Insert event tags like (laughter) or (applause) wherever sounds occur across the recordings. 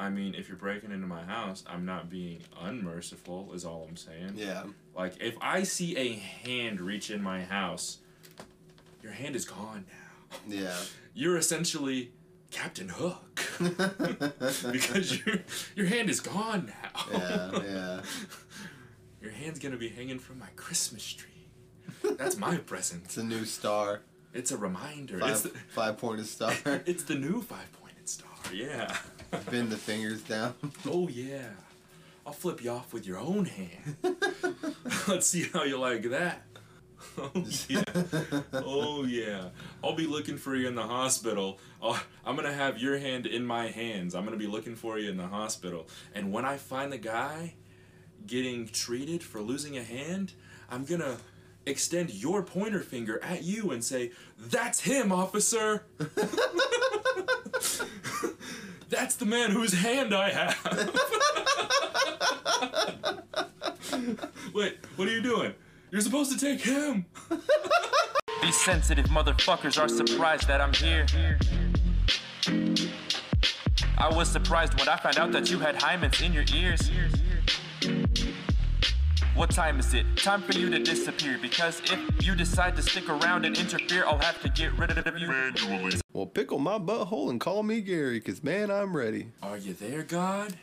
I mean, if you're breaking into my house, I'm not being unmerciful, is all I'm saying. Yeah. Like, if I see a hand reach in my house, your hand is gone now. Yeah. (laughs) You're essentially Captain Hook. (laughs) because your, your hand is gone now. Yeah. Yeah. (laughs) Your hand's gonna be hanging from my Christmas tree. That's my present. It's a new star. It's a reminder. Five, It's the, five pointed star. it's the new five pointed star. Yeah. Bend the fingers down. (laughs) Oh yeah. I'll flip you off with your own hand. (laughs) Let's see how you like that. (laughs) Oh yeah. Oh yeah. I'll be looking for you in the hospital. i I'm gonna have your hand in my hands. I'm gonna be looking for you in the hospital. And when I find the guy getting treated for losing a hand, I'm gonna extend your pointer finger at you and say, "That's him, officer." That's the man whose hand I have. Wait, what are you doing? You're supposed to take him. These sensitive motherfuckers are surprised that I'm here. I was surprised when I found out that you had hymens in your ears. What time is it? Time for you to disappear because if you decide to stick around and interfere, I'll have to get rid of you manually. Well, pickle my butthole and call me Gary, cause man, I'm ready. Are you there, God?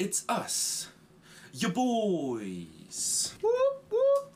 It's us, your boys. Whoop whoop!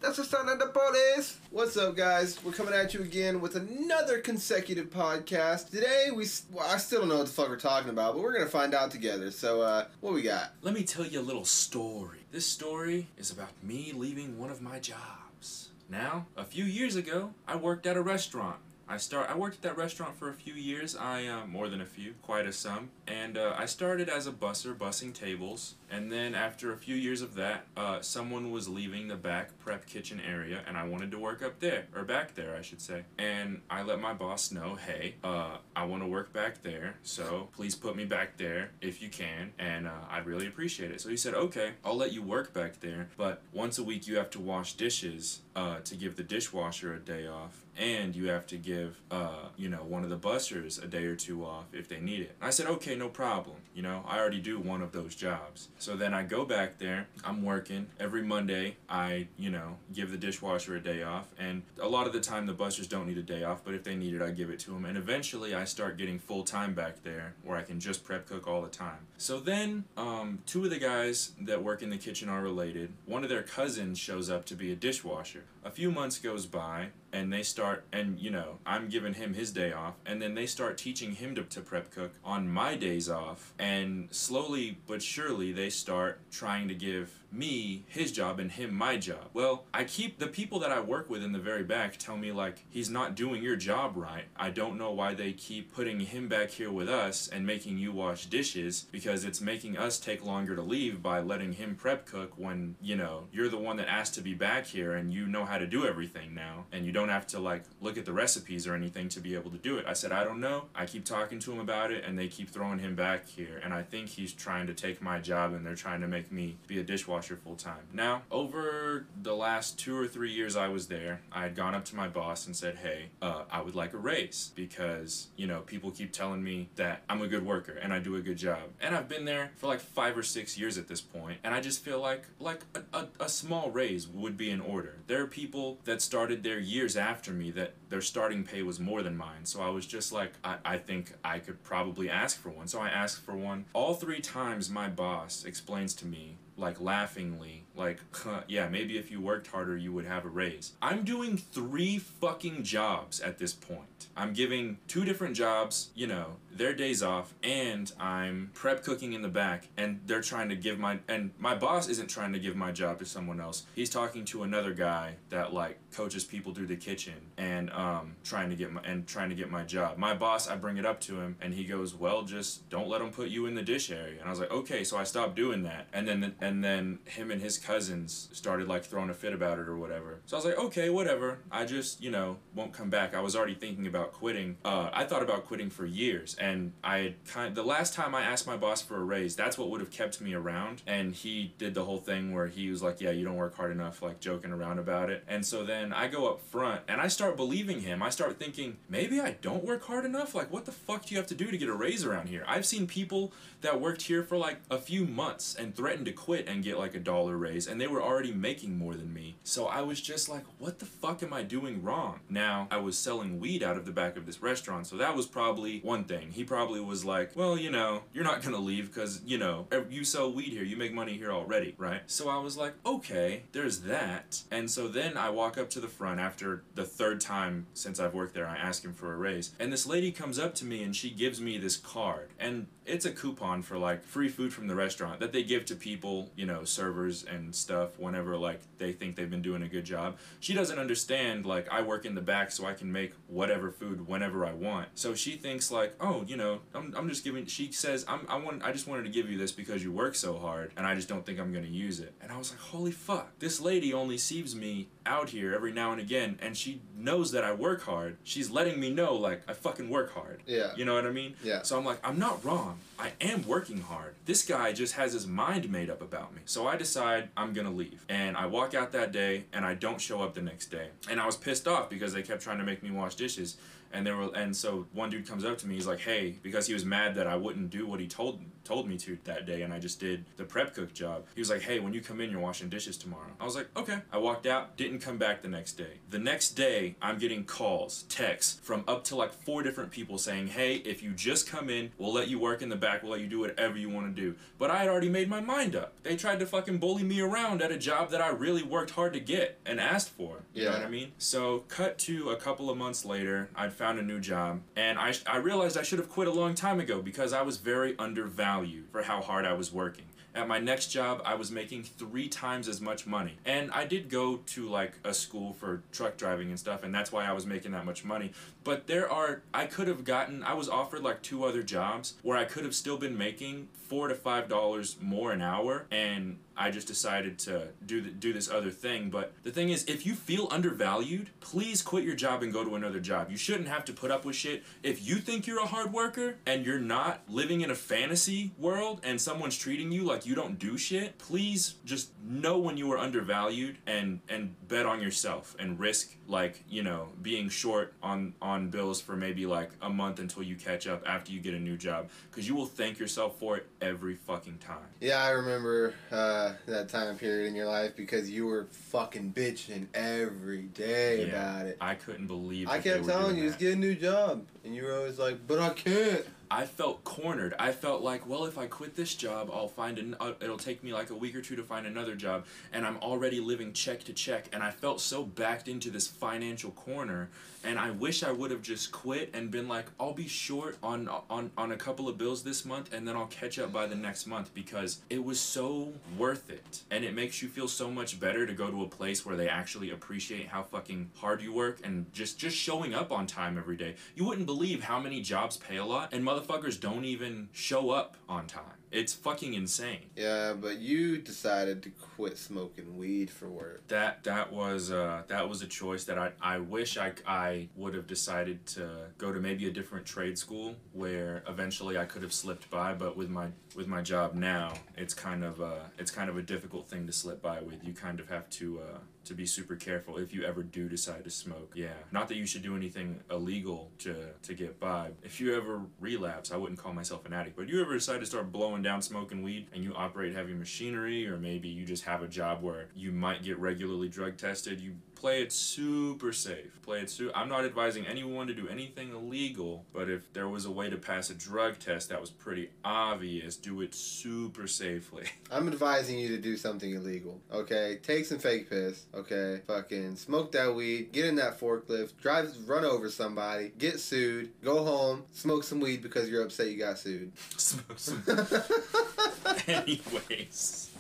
That's the sound of the police. What's up, guys? We're coming at you again with another consecutive podcast. Today, we well, I still don't know what the fuck we're talking about, but we're gonna find out together. So, uh, what we got? Let me tell you a little story. This story is about me leaving one of my jobs. Now, a few years ago, I worked at a restaurant. I start. I worked at that restaurant for a few years. I uh, more than a few, quite a some. And uh, I started as a busser, bussing tables. And then after a few years of that, uh, someone was leaving the back prep kitchen area, and I wanted to work up there or back there, I should say. And I let my boss know, hey, uh, I want to work back there, so please put me back there if you can, and uh, I'd really appreciate it. So he said, okay, I'll let you work back there, but once a week you have to wash dishes uh, to give the dishwasher a day off, and you have to give, uh, you know, one of the bussers a day or two off if they need it. I said, okay, no problem. You know, I already do one of those jobs. So then I go back there, I'm working. Every Monday, I, you know, give the dishwasher a day off, and a lot of the time the bussers don't need a day off, but if they need it, I give it to them. And eventually I start getting full time back there where I can just prep cook all the time. So then, um, two of the guys that work in the kitchen are related. One of their cousins shows up to be a dishwasher. A few months goes by, and they start and you know i'm giving him his day off and then they start teaching him to, to prep cook on my days off and slowly but surely they start trying to give me his job and him my job. Well i keep the people that i work with in the very back tell me like he's not doing your job right. I don't know why they keep putting him back here with us and making you wash dishes because it's making us take longer to leave by letting him prep cook when you know you're the one that asked to be back here and you know how to do everything now and you don't have to like look at the recipes or anything to be able to do it. I said i don't know. I keep talking to him about it and they keep throwing him back here and i think he's trying to take my job and they're trying to make me be a dishwasher full time now over the last two or three years i was there i had gone up to my boss and said hey uh, i would like a raise because you know people keep telling me that i'm a good worker and i do a good job. And i've been there for like five or six years at this point and i just feel like like a, a, a small raise would be in order. There are people that started their years after me that their starting pay was more than mine so i was just like I, I think i could probably ask for one. So i asked for one. All three times my boss explains to me like laughingly like huh, yeah maybe if you worked harder you would have a raise. I'm doing three fucking jobs at this point i'm giving two different jobs you know their days off and i'm prep cooking in the back and they're trying to give my and my boss isn't trying to give my job to someone else. He's talking to another guy that like coaches people through the kitchen and um trying to get my and trying to get my job. My boss i bring it up to him and he goes well just don't let him put you in the dish area. And i was like okay. So i stopped doing that. And then and then him and his cousins started like throwing a fit about it or whatever. So i was like okay whatever. I just you know won't come back. I was already thinking thinking about quitting, uh, I thought about quitting for years, and I kind. The last time I asked my boss for a raise, that's what would have kept me around, and he did the whole thing where he was like, "Yeah, you don't work hard enough," like joking around about it, and so then I go up front and I start believing him. I start thinking maybe I don't work hard enough. Like, what the fuck do you have to do to get a raise around here? I've seen people that worked here for like a few months and threatened to quit and get like a dollar raise, and they were already making more than me. So I was just like, what the fuck am I doing wrong? Now, I was selling weed out of the back of this restaurant, so that was probably one thing. He probably was like, well, you know, you're not gonna leave because, you know, you sell weed here, you make money here already, right? So I was like, okay, there's that. And so then I walk up to the front after the third time since I've worked there, I ask him for a raise. And this lady comes up to me and she gives me this card. And it's a coupon for like free food from the restaurant that they give to people, you know, servers and stuff whenever like they think they've been doing a good job. She doesn't understand like I work in the back so I can make whatever food whenever I want. So she thinks like, "Oh, you know, I'm, I'm just giving she says, "I'm I want I just wanted to give you this because you work so hard and I just don't think I'm to use it." And I was like, "Holy fuck. This lady only sees me out here every now and again and she knows that I work hard. She's letting me know like I fucking work hard." Yeah. You know what I mean? Yeah. So I'm like, I'm not wrong. I am working hard. This guy just has his mind made up about me. So I decide I'm gonna leave. And I walk out that day and I don't show up the next day. And I was pissed off because they kept trying to make me wash dishes. And they were and so one dude comes up to me, he's like, Hey, because he was mad that I wouldn't do what he told told me to that day and I just did the prep cook job. He was like, Hey, when you come in you're washing dishes tomorrow. I was like, Okay. I walked out, didn't come back the next day. The next day I'm getting calls, texts from up to like four different people saying, Hey, if you just come in, we'll let you work in the back, we'll let you do whatever you want to do. But I had already made my mind up. They tried to fucking bully me around at a job that I really worked hard to get and asked for. You know Yeah. what I mean? So cut to a couple of months later, I'd found a new job and I, I realized I should have quit a long time ago because I was very undervalued for how hard I was working. At my next job, I was making three times as much money. And I did go to like a school for truck driving and stuff, and that's why I was making that much money. But there are, I could have gotten, I was offered like two other jobs where I could have still been making four to five dollars more an hour, and I just decided to do the, do this other thing. But the thing is, if you feel undervalued, please quit your job and go to another job. You shouldn't have to put up with shit. If you think you're a hard worker and you're not living in a fantasy world and someone's treating you like you don't do shit, please just know when you are undervalued and and bet on yourself and risk like you know being short on on bills for maybe like a month until you catch up after you get a new job because you will thank yourself for it every fucking time. Yeah, I remember uh, that time period in your life because you were fucking bitching every day Yeah. about it. I couldn't believe. I kept telling you, that. just get a new job. And you were always like, but I can't. I felt cornered. I felt like, well, if I quit this job, I'll find an. Uh, it'll take me like a week or two to find another job, and I'm already living check to check, and I felt so backed into this financial corner, and I wish I would have just quit and been like, I'll be short on on on a couple of bills this month, and then I'll catch up by the next month because it was so worth it, and it makes you feel so much better to go to a place where they actually appreciate how fucking hard you work and just just showing up on time every day. You wouldn't believe how many jobs pay a lot, and motherfuckers don't even show up on time. It's fucking insane. Yeah, but you decided to quit smoking weed for work. That that was uh, that was a choice that I, I wish I, I would have decided to go to maybe a different trade school where eventually I could have slipped by. But with my with my job now, it's kind of uh, it's kind of a difficult thing to slip by with. You kind of have to uh, to be super careful if you ever do decide to smoke. Yeah, not that you should do anything illegal to to get by. If you ever relapse, I wouldn't call myself an addict, but you ever decide to start blowing down smoking weed and you operate heavy machinery, or maybe you just have a job where you might get regularly drug tested, you play it super safe. Play it su- I'm not advising anyone to do anything illegal, but if there was a way to pass a drug test that was pretty obvious, do it super safely. (laughs) I'm advising you to do something illegal. Okay, take some fake piss. Okay, fucking smoke that weed. Get in that forklift. Drive, run over somebody. Get sued. Go home. Smoke some weed because you're upset you got sued. (laughs) Smoke some- (laughs) Anyways.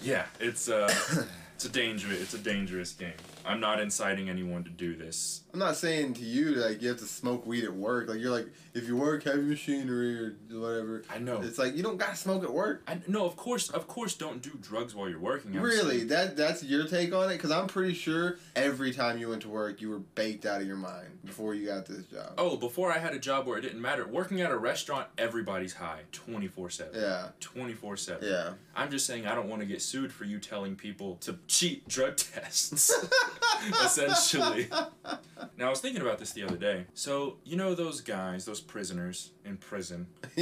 Yeah, it's uh It's a dangerous. It's a dangerous game. I'm not inciting anyone to do this. I'm not saying to you like you have to smoke weed at work. Like you're like if you work heavy machinery or whatever. I know. It's like you don't gotta smoke at work. I, no, of course, of course, don't do drugs while you're working. I'm Really, saying- that that's your take on it? Because I'm pretty sure every time you went to work, you were baked out of your mind before you got this job. Oh, before I had a job where it didn't matter. Working at a restaurant, everybody's high, twenty four seven. Yeah, Twenty four seven. yeah. I'm just saying I don't want to get sued for you telling people to cheat drug tests. (laughs) (laughs) (laughs) essentially. Now I was thinking about this the other day. So you know those guys, those prisoners in prison, (laughs)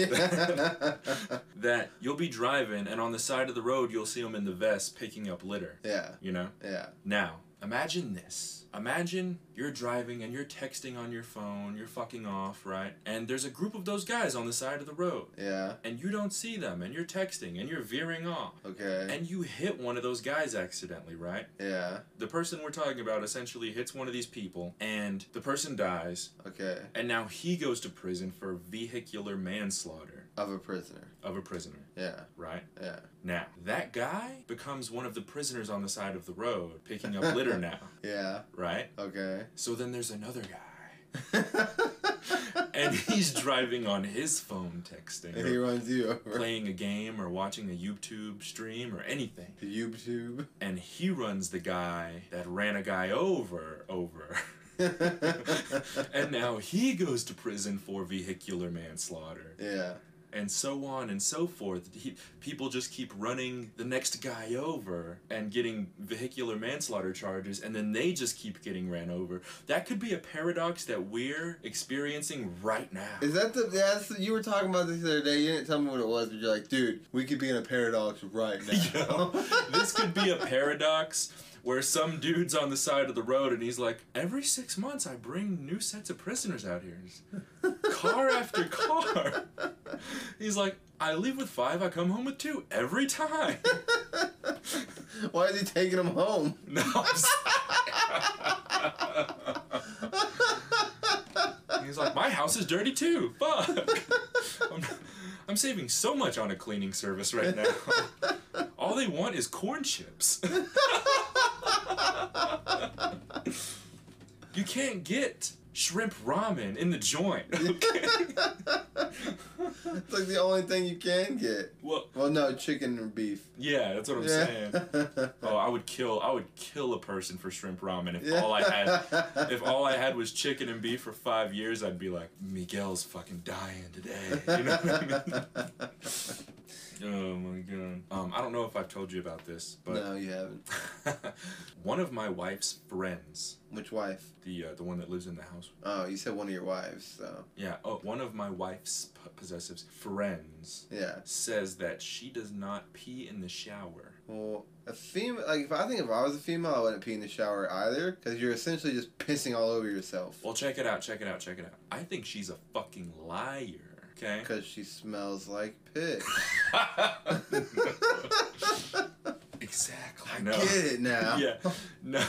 that you'll be driving and on the side of the road you'll see them in the vest picking up litter. yeah, You know. yeah. Now imagine this. Imagine you're driving and you're texting on your phone. You're fucking off, right? And there's a group of those guys on the side of the road, Yeah. and you don't see them, and you're texting and you're veering off. Okay. And you hit one of those guys accidentally, right? yeah. The person we're talking about essentially hits one of these people, and the person dies, Okay. and now he goes to prison for vehicular manslaughter Of a prisoner. of a prisoner, Yeah. right? Yeah. Now, that guy becomes one of the prisoners on the side of the road picking up litter (laughs) now, Yeah. right? Okay. So then there's another guy, (laughs) and he's driving on his phone texting, and he runs you over. playing a game, or watching a YouTube stream, or anything. YouTube. and he runs the guy that ran a guy over over (laughs) and now he goes to prison for vehicular manslaughter yeah. And so on and so forth he, people just keep running the next guy over and getting vehicular manslaughter charges and then they just keep getting ran over that could be a paradox that we're experiencing right now Is that the that's you were talking about this the other day? You didn't tell me what it was, but you're like, dude, we could be in a paradox right (laughs) now. Yo, this could be a paradox where some dude's on the side of the road and he's like, every six months I bring new sets of prisoners out here. (laughs) Car after car. He's like, I leave with five, I come home with two every time. (laughs) Why is he taking them home? (laughs) No. He's like, my house is dirty too. Fuck. I'm, I'm saving so much on a cleaning service right now. All they want is corn chips. You can't get shrimp ramen in the joint. (laughs) Okay? It's like the only thing you can get. well, Well, no, chicken or beef. yeah, that's what I'm saying. Oh, I would kill. I would kill a person for shrimp ramen if Yeah. all I had. If all I had was chicken and beef for five years, I'd be like, Miguel's fucking dying today. You know what I mean? (laughs) Oh my god. Um, I don't know if I've told you about this, but no, you haven't. (laughs) one of my wife's friends, Which wife? the uh, the one that lives in the house. Oh, you said one of your wives, so Yeah. Oh, one of my wife's p- possessives friends yeah. says that she does not pee in the shower. Well, a female, like if I think if I was a female, I wouldn't pee in the shower either, because you're essentially just pissing all over yourself. Well, check it out. Check it out. Check it out. I think she's a fucking liar. Okay. Because she smells like piss. (laughs) exactly. I no. get it now. yeah. No.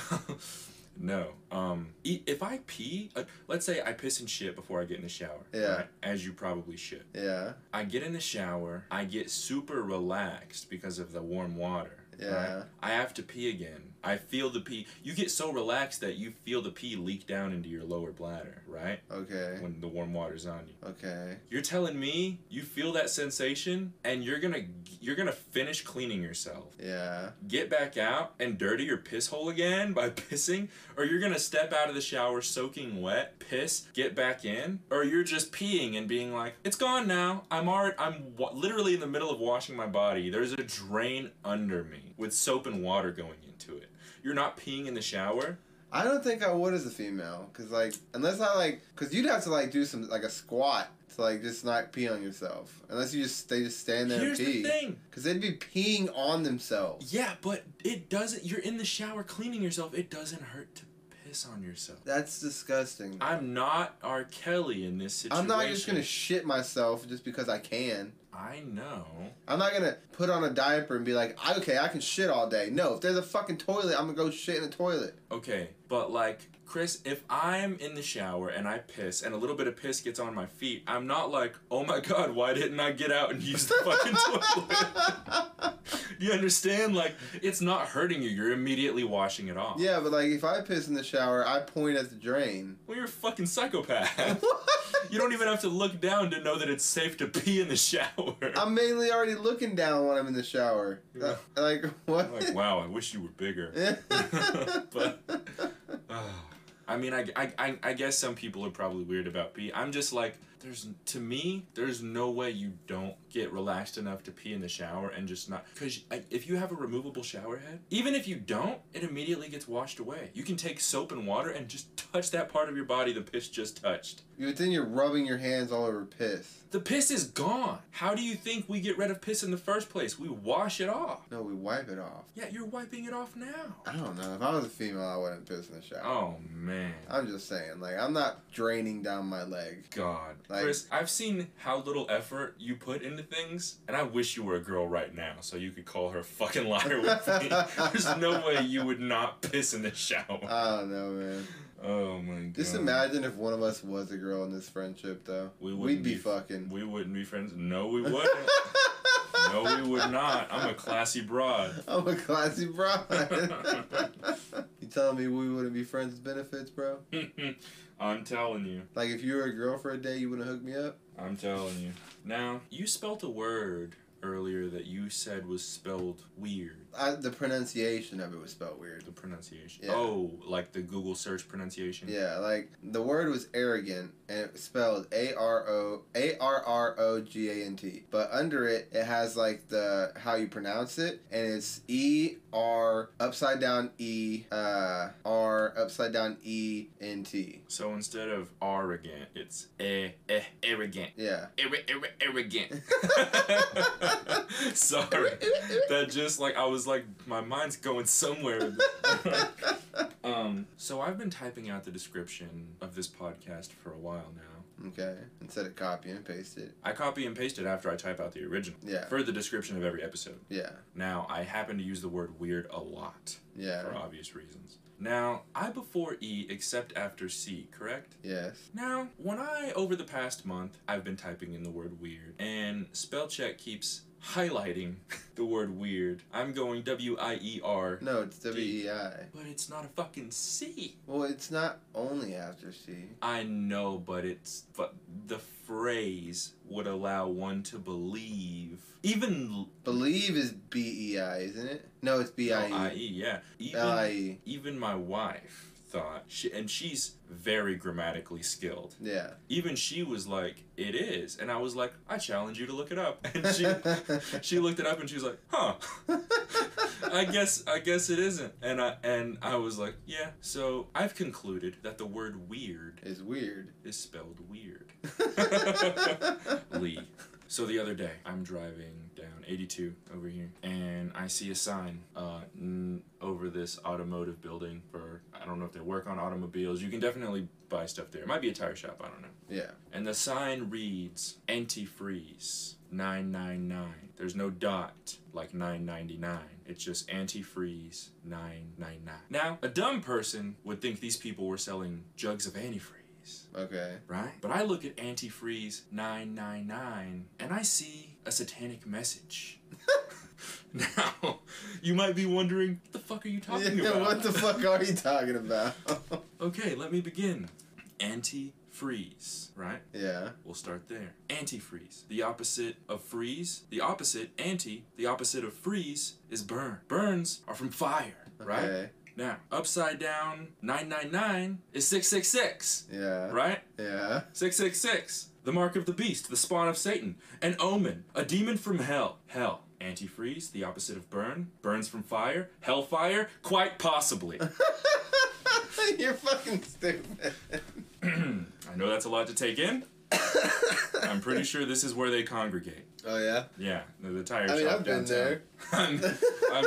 No. Um. e- If I pee, uh, let's say I piss and shit before I get in the shower. Yeah. Right? As you probably should. Yeah. I get in the shower. I get super relaxed because of the warm water. Yeah. Right? I have to pee again. I feel the pee. You get so relaxed that you feel the pee leak down into your lower bladder, right? Okay. When the warm water's on you. Okay. You're telling me you feel that sensation and you're gonna you're gonna finish cleaning yourself, Yeah. get back out and dirty your piss hole again by (laughs) pissing, or you're gonna step out of the shower soaking wet, piss, get back in, or you're just peeing and being like, it's gone now. I'm already I'm wa- literally in the middle of washing my body. There's a drain under me with soap and water going into it. You're not peeing in the shower. I don't think I would as a female, cause like unless I like, cause you'd have to like do some like a squat to like just not pee on yourself, unless you just they just stand there Here's and pee, the thing. cause they'd be peeing on themselves. Yeah, but it doesn't. You're in the shower cleaning yourself. It doesn't hurt to piss on yourself. That's disgusting. I'm not R. Kelly in this situation. I'm not just gonna shit myself just because I can. I know. I'm not gonna put on a diaper and be like, okay, I can shit all day. No, if there's a fucking toilet, I'm gonna go shit in the toilet. Okay, but like Chris, if I'm in the shower and I piss and a little bit of piss gets on my feet, I'm not like, oh my god, why didn't I get out and use the fucking (laughs) toilet? you understand? Like, it's not hurting you. You're immediately washing it off. Yeah, but like if I piss in the shower, I point at the drain. Well, you're a fucking psychopath. (laughs) (laughs) you don't even have to look down to know that it's safe to pee in the shower. I'm mainly already looking down when I'm in the shower. Yeah. Uh, like what? like, wow, I wish you were bigger. but I mean, I, I, I, guess some people are probably weird about pee. I'm just like, there's to me, there's no way you don't get relaxed enough to pee in the shower and just not because if you have a removable shower head, even if you don't, it immediately gets washed away. You can take soap and water and just touch that part of your body the piss just touched. But then you're rubbing your hands all over piss. The piss is gone. How do you think we get rid of piss in the first place? We wash it off. No, we wipe it off. Yeah, you're wiping it off now. I don't know. If I was a female, I wouldn't piss in the shower. Oh man. I'm just saying, like, I'm not draining down my leg. God. Like- Chris, I've seen how little effort you put into things, and I wish you were a girl right now so you could call her a fucking liar with me. (laughs) There's no way you would not piss in the shower. I don't know, man. Oh my god. Just imagine if one of us was a girl in this friendship, though. We We'd be be- fucking. We wouldn't be friends. No, we (laughs) wouldn't. no, we would not. I'm a classy broad. (laughs) I'm a classy broad. (laughs) you telling me we wouldn't be friends with benefits, bro? I'm telling you. Like, if you were a girl for a day, you wouldn't hook me up? I'm telling you. Now, you spelt a word earlier that you said was spelled weird. I, the pronunciation of it was spelled weird. The pronunciation. Yeah. Oh, like the Google search pronunciation. Yeah, like the word was arrogant and it was spelled A R O A R R O G A N T. But under it it has like the how you pronounce it and it's E R upside down E uh R upside down E N T. So instead of arrogant, it's eh eh arrogant. Yeah. Arri- arri- arrogant. (laughs) (laughs) Sorry. (laughs) That just like I was like my mind's going somewhere. (laughs) um so I've been typing out the description of this podcast for a while now. okay. Instead of copy and paste it. I copy and paste it after I type out the original Yeah. for the description of every episode. Yeah. Now, I happen to use the word weird a lot Yeah. for obvious reasons. Now, I before E except after C, correct? Yes. Now, when I, over the past month, I've been typing in the word weird, and spell check keeps highlighting (laughs) the word weird. I'm going W I E R, No, it's W E I. but it's not a fucking C. Well, it's not only after C. I know, but it's but the phrase would allow one to believe. Even Believe is B E I, isn't it? No, it's B I I E. Yeah. Even L I E. even my wife thought. She, and she's very grammatically skilled. Yeah. even she was like it is. And i was like i challenge you to look it up. (laughs) And she she looked it up and she was like huh. (laughs) I guess i guess it isn't. And i and i was like yeah. So i've concluded that the word weird is weird. is spelled weird. (laughs) Lee. So the other day i'm driving down 82 over here. And i see a sign uh, n- over this automotive building for i don't know if they work on automobiles. You can definitely buy stuff there. It might be a tire shop i don't know. Yeah. and the sign reads antifreeze 999 there's no dot like 999 it's just antifreeze 999 now a dumb person would think these people were selling jugs of antifreeze. Okay. right? But I look at antifreeze 999 and I see a satanic message. (laughs) now, you might be wondering, what the fuck are you talking Yeah, about? what the fuck are you talking about? (laughs) Okay, let me begin. Antifreeze, right? yeah. We'll start there. Antifreeze. The opposite of freeze. The opposite, anti, the opposite of freeze is burn. Burns are from fire, right? Okay. Now, upside down 999 is 666, Yeah. right? Yeah. 666. The mark of the beast, the spawn of Satan. An omen, a demon from hell. Hell. Antifreeze, the opposite of burn. Burns from fire. Hellfire, quite possibly. (laughs) You're fucking stupid. (clears throat) I know that's a lot to take in. (coughs) I'm pretty sure this is where they congregate. Oh yeah. Yeah, the, the tire I mean, shop I've been downtown. there. (laughs) I'm-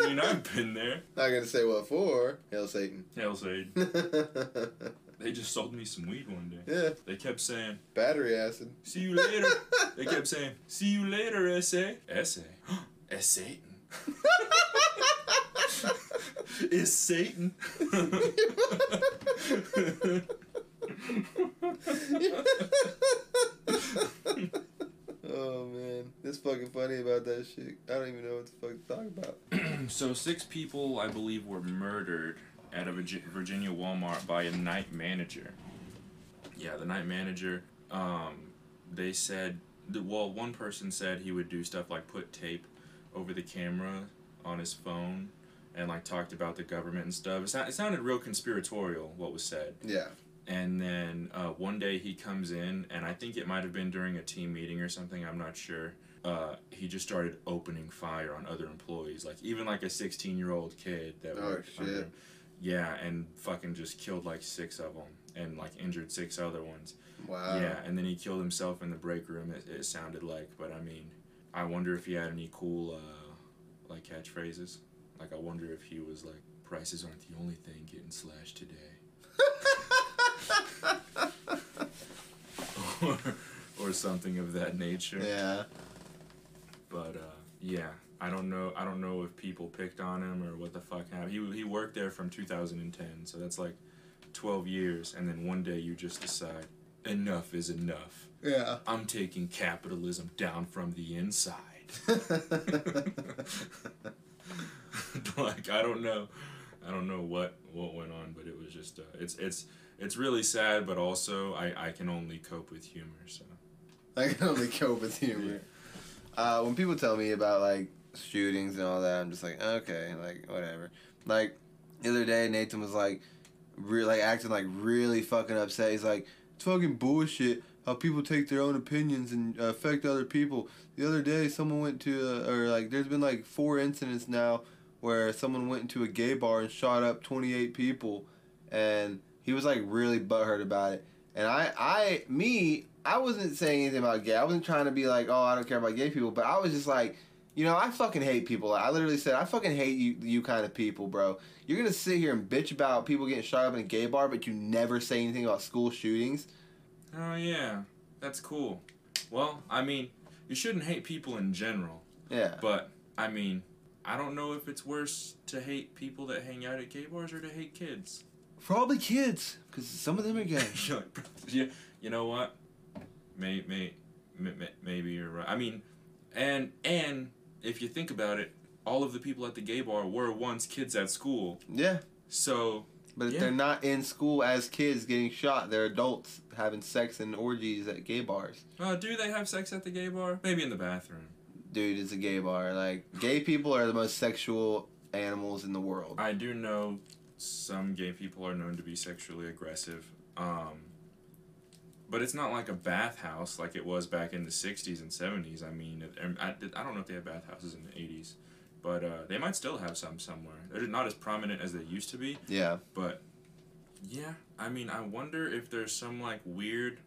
mean, I've been there. Not gonna say what for. Hail Satan. Hell's (laughs) Aid. They just sold me some weed one day. yeah. They kept saying, Battery acid. See you later. (laughs) they kept saying, See you later, essay. Essay? Es Satan. (laughs) Is Satan? (laughs) Oh man, it's fucking funny about that shit. I don't even know what the fuck to talk about. (clears throat) so six people, I believe, were murdered at a Virginia Walmart by a night manager. Yeah, the night manager. Um, they said, well, one person said he would do stuff like put tape over the camera on his phone and like talked about the government and stuff. It, it sounded real conspiratorial what was said. Yeah. And then uh, one day he comes in, and I think it might have been during a team meeting or something. I'm not sure. Uh, he just started opening fire on other employees, like even like a 16 year old kid that Oh, worked under shit. him. Yeah, and fucking just killed like six of them, and like injured six other ones. Wow. Yeah, and then he killed himself in the break room. It, it sounded like, but I mean, I wonder if he had any cool uh, like catchphrases. Like I wonder if he was like, "Prices aren't the only thing getting slashed today." (laughs) or, or something of that nature. yeah. But uh, yeah, I don't know. I don't know if people picked on him or what the fuck happened. He he worked there from 2010, so that's like 12 years, and then one day you just decide enough is enough. Yeah. I'm taking capitalism down from the inside. (laughs) (laughs) like I don't know, I don't know what what went on, but it was just uh, it's it's it's really sad, but also I I can only cope with humor. So I can only cope with humor. Uh, when people tell me about like shootings and all that, I'm just like, okay, like whatever. Like the other day, Nathan was like, re- like acting like really fucking upset. He's like, it's fucking bullshit how people take their own opinions and uh, affect other people. The other day, someone went to, uh, or like, there's been like four incidents now where someone went into a gay bar and shot up 28 people, and he was like really butthurt about it. And I, I, me, I wasn't saying anything about gay. I wasn't trying to be like, oh, I don't care about gay people. But I was just like, you know, I fucking hate people. I literally said, I fucking hate you, you kind of people, bro. You're gonna sit here and bitch about people getting shot up in a gay bar, but you never say anything about school shootings. oh yeah, that's cool. Well, I mean, you shouldn't hate people in general, Yeah. but I mean, I don't know if it's worse to hate people that hang out at gay bars or to hate kids. Probably kids, because some of them are gay. (laughs) (laughs) Yeah, you know what? May, may, may, may- maybe you're right. I mean, and and if you think about it, all of the people at the gay bar were once kids at school. yeah. So But Yeah. they're not in school as kids getting shot, they're adults having sex and orgies at gay bars. Uh, do they have sex at the gay bar? Maybe in the bathroom. Dude, it's a gay bar. Like, gay people are the most sexual animals in the world. I do know some gay people are known to be sexually aggressive. Um, but it's not like a bathhouse like it was back in the 60s and 70s. I mean, I, I don't know if they have bathhouses in the 80s, but uh, they might still have some somewhere. They're not as prominent as they used to be, Yeah. but yeah, I mean, I wonder if there's some like weird,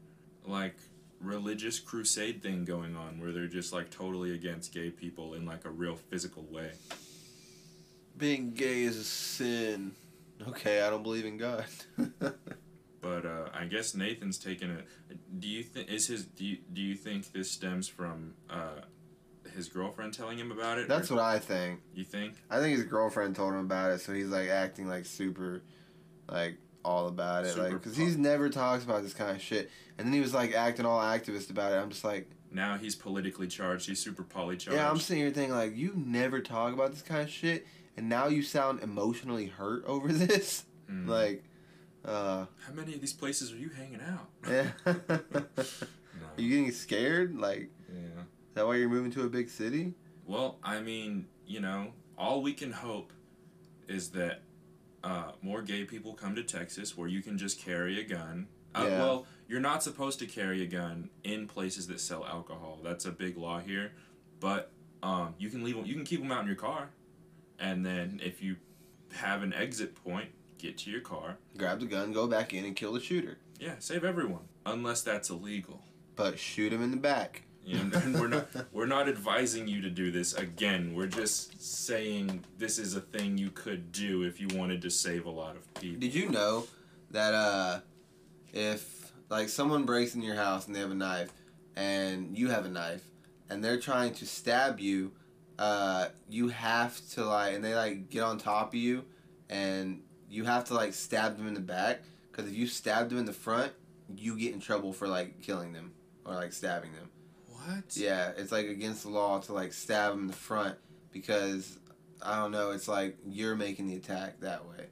like religious crusade thing going on where they're just like totally against gay people in like a real physical way. Being gay is a sin. Okay, I don't believe in God. (laughs) But uh, I guess Nathan's taken it. Do you think is his? Do you, do you think this stems from uh, his girlfriend telling him about it? That's what I think. you think. I think his girlfriend told him about it, so he's like acting like super, like all about it, like because he's never talks about this kind of shit. And then he was like acting all activist about it. I'm just like, Now he's politically charged. He's super poly charged. yeah, I'm sitting here thinking like, you never talk about this kind of shit, and now you sound emotionally hurt over (laughs) this. Hmm. Like, uh, How many of these places are you hanging out? (laughs) yeah. (laughs) No. Are you getting scared? Like, Yeah. is that why you're moving to a big city? Well, I mean, you know, all we can hope is that uh, more gay people come to Texas where you can just carry a gun. Uh, Yeah. Well, you're not supposed to carry a gun in places that sell alcohol. That's a big law here. But um, you can leave them, You can keep them out in your car, and then if you have an exit point, get to your car. Grab the gun, go back in, and kill the shooter. Yeah, save everyone. Unless that's illegal. But shoot him in the back. You know, and we're not we're not advising you to do this again. We're just saying this is a thing you could do if you wanted to save a lot of people. Did you know that uh, if like someone breaks in your house and they have a knife, and you have a knife, and they're trying to stab you, uh, you have to like, and they like get on top of you, and you have to like stab them in the back. Because if you stab them in the front, you get in trouble for like killing them or like stabbing them. What? Yeah, it's like against the law to like stab them in the front because I don't know. It's like you're making the attack that way.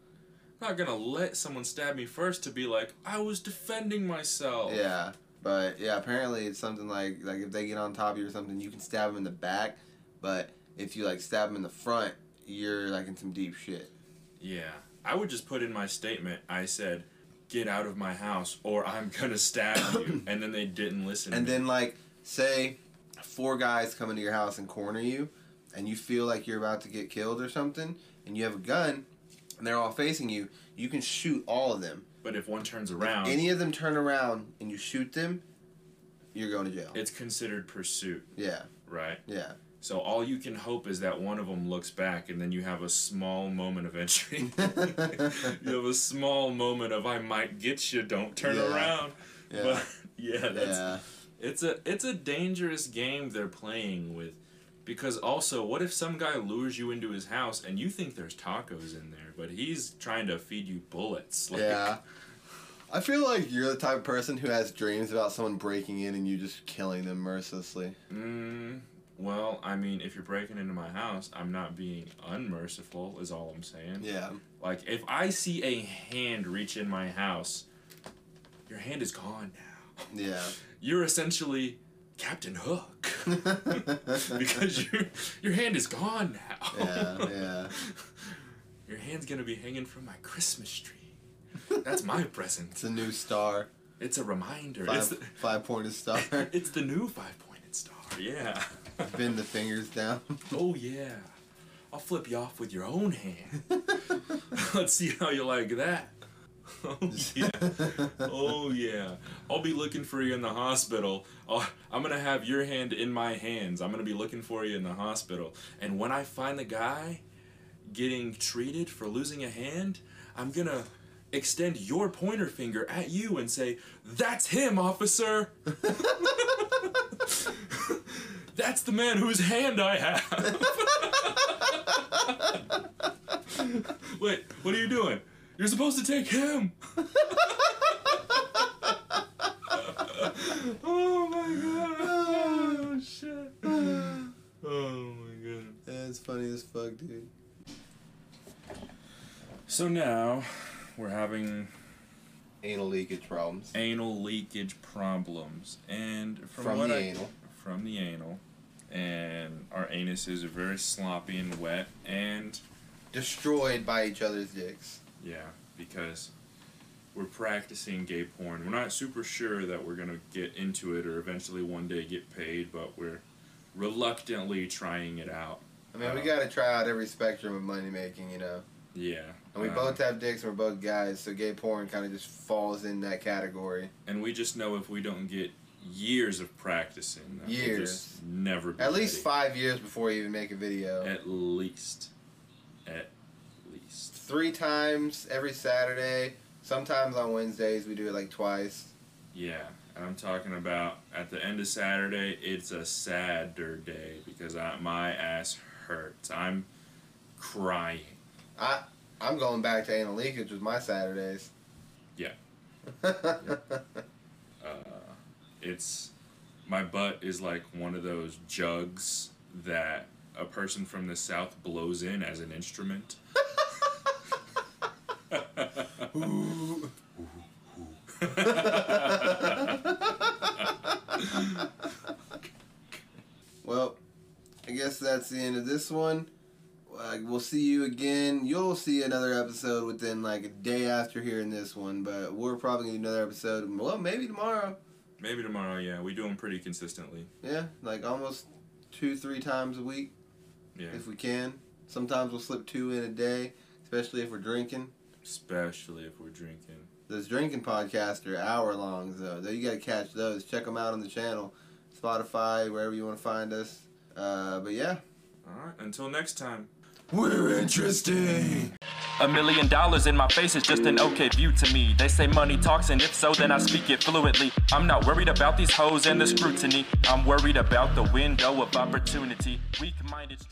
I'm not gonna let someone stab me first to be like, I was defending myself. Yeah, but yeah, apparently it's something like like if they get on top of you or something, you can stab them in the back, but if you like stab them in the front, you're like in some deep shit. Yeah. I would just put in my statement, I said, get out of my house or I'm gonna stab you. (coughs) and then they didn't listen. And to then like say four guys come into your house and corner you, and you feel like you're about to get killed or something, and you have a gun, and they're all facing you, you can shoot all of them. But if one turns If around, any of them turn around and you shoot them, you're going to jail. it's considered pursuit, Yeah, right? yeah. So all you can hope is that one of them looks back, and then you have a small moment of entry. (laughs) you have a small moment of "I might get you, don't turn Yeah. around." Yeah. But (laughs) yeah, that's yeah. it's a it's a dangerous game they're playing with, because also, what if some guy lures you into his house and you think there's tacos in there, but he's trying to feed you bullets? Like, Yeah. I feel like you're the type of person who has dreams about someone breaking in and you just killing them mercilessly. Mm, well, I mean, if you're breaking into my house, I'm not being unmerciful. Is all I'm saying. Yeah. Like if I see a hand reach in my house, your hand is gone now. Yeah. (laughs) You're essentially Captain Hook (laughs) because your your hand is gone now. yeah, yeah. (laughs) Your hand's gonna be hanging from my Christmas tree. That's my present. It's a new star. It's a reminder. Five, It's the, five pointed star. it's the new five pointed star. Yeah. (laughs) Bend the fingers down. Oh yeah. I'll flip you off with your own hand. (laughs) Let's see how you like that. (laughs) Oh yeah. Oh yeah. I'll be looking for you in the hospital. i I'm gonna have your hand in my hands. I'm gonna be looking for you in the hospital. And when I find the guy getting treated for losing a hand, I'm gonna extend your pointer finger at you and say, "That's him, officer." That's the man whose hand I have. Wait, what are you doing? You're supposed to take him. (laughs) oh my god. Oh shit. Oh my god. That's funny as fuck, dude. So now we're having Anal leakage problems. anal leakage problems and from, From what the I, anal. from the anal and our anuses are very sloppy and wet and Destroyed by each other's dicks. Yeah, because we're practicing gay porn. We're not super sure that we're gonna get into it or eventually one day get paid, but we're reluctantly trying it out. I mean, we Uh, gotta try out every spectrum of money making, you know. Yeah. And we uh, both have dicks and we're both guys, so gay porn kind of just falls in that category. and we just know if we don't get years of practicing, Years. never At least five years before you even make a video. At least. At least. Three times every Saturday. Sometimes on Wednesdays we do it like twice. Yeah, and I'm talking about at the end of Saturday, it's a sadder day because I, my ass hurts. I'm crying. I I'm going back to anal leakage with my Saturdays. Yeah. (laughs) Uh, it's my butt is like one of those jugs that a person from the south blows in as an instrument. (laughs) well, I guess that's the end of this one. Uh, we'll see you again. You'll see another episode within like a day after hearing this one, but we're probably gonna do another episode. Well, maybe tomorrow. Maybe tomorrow, yeah. We do them pretty consistently. Yeah, like almost two, three times a week Yeah. if we can. Sometimes we'll slip two in a day, especially if we're drinking. Especially if we're drinking. Those drinking podcasts are hour longs though. Though you gotta catch those. Check them out on the channel, Spotify, wherever you want to find us. Uh, but yeah, Alright, until next time. we're interesting. A million dollars in my face is just an okay view to me. They say money talks, and if so, then I speak it fluently. I'm not worried about these hoes and the scrutiny. I'm worried about the window of opportunity. Weak minded.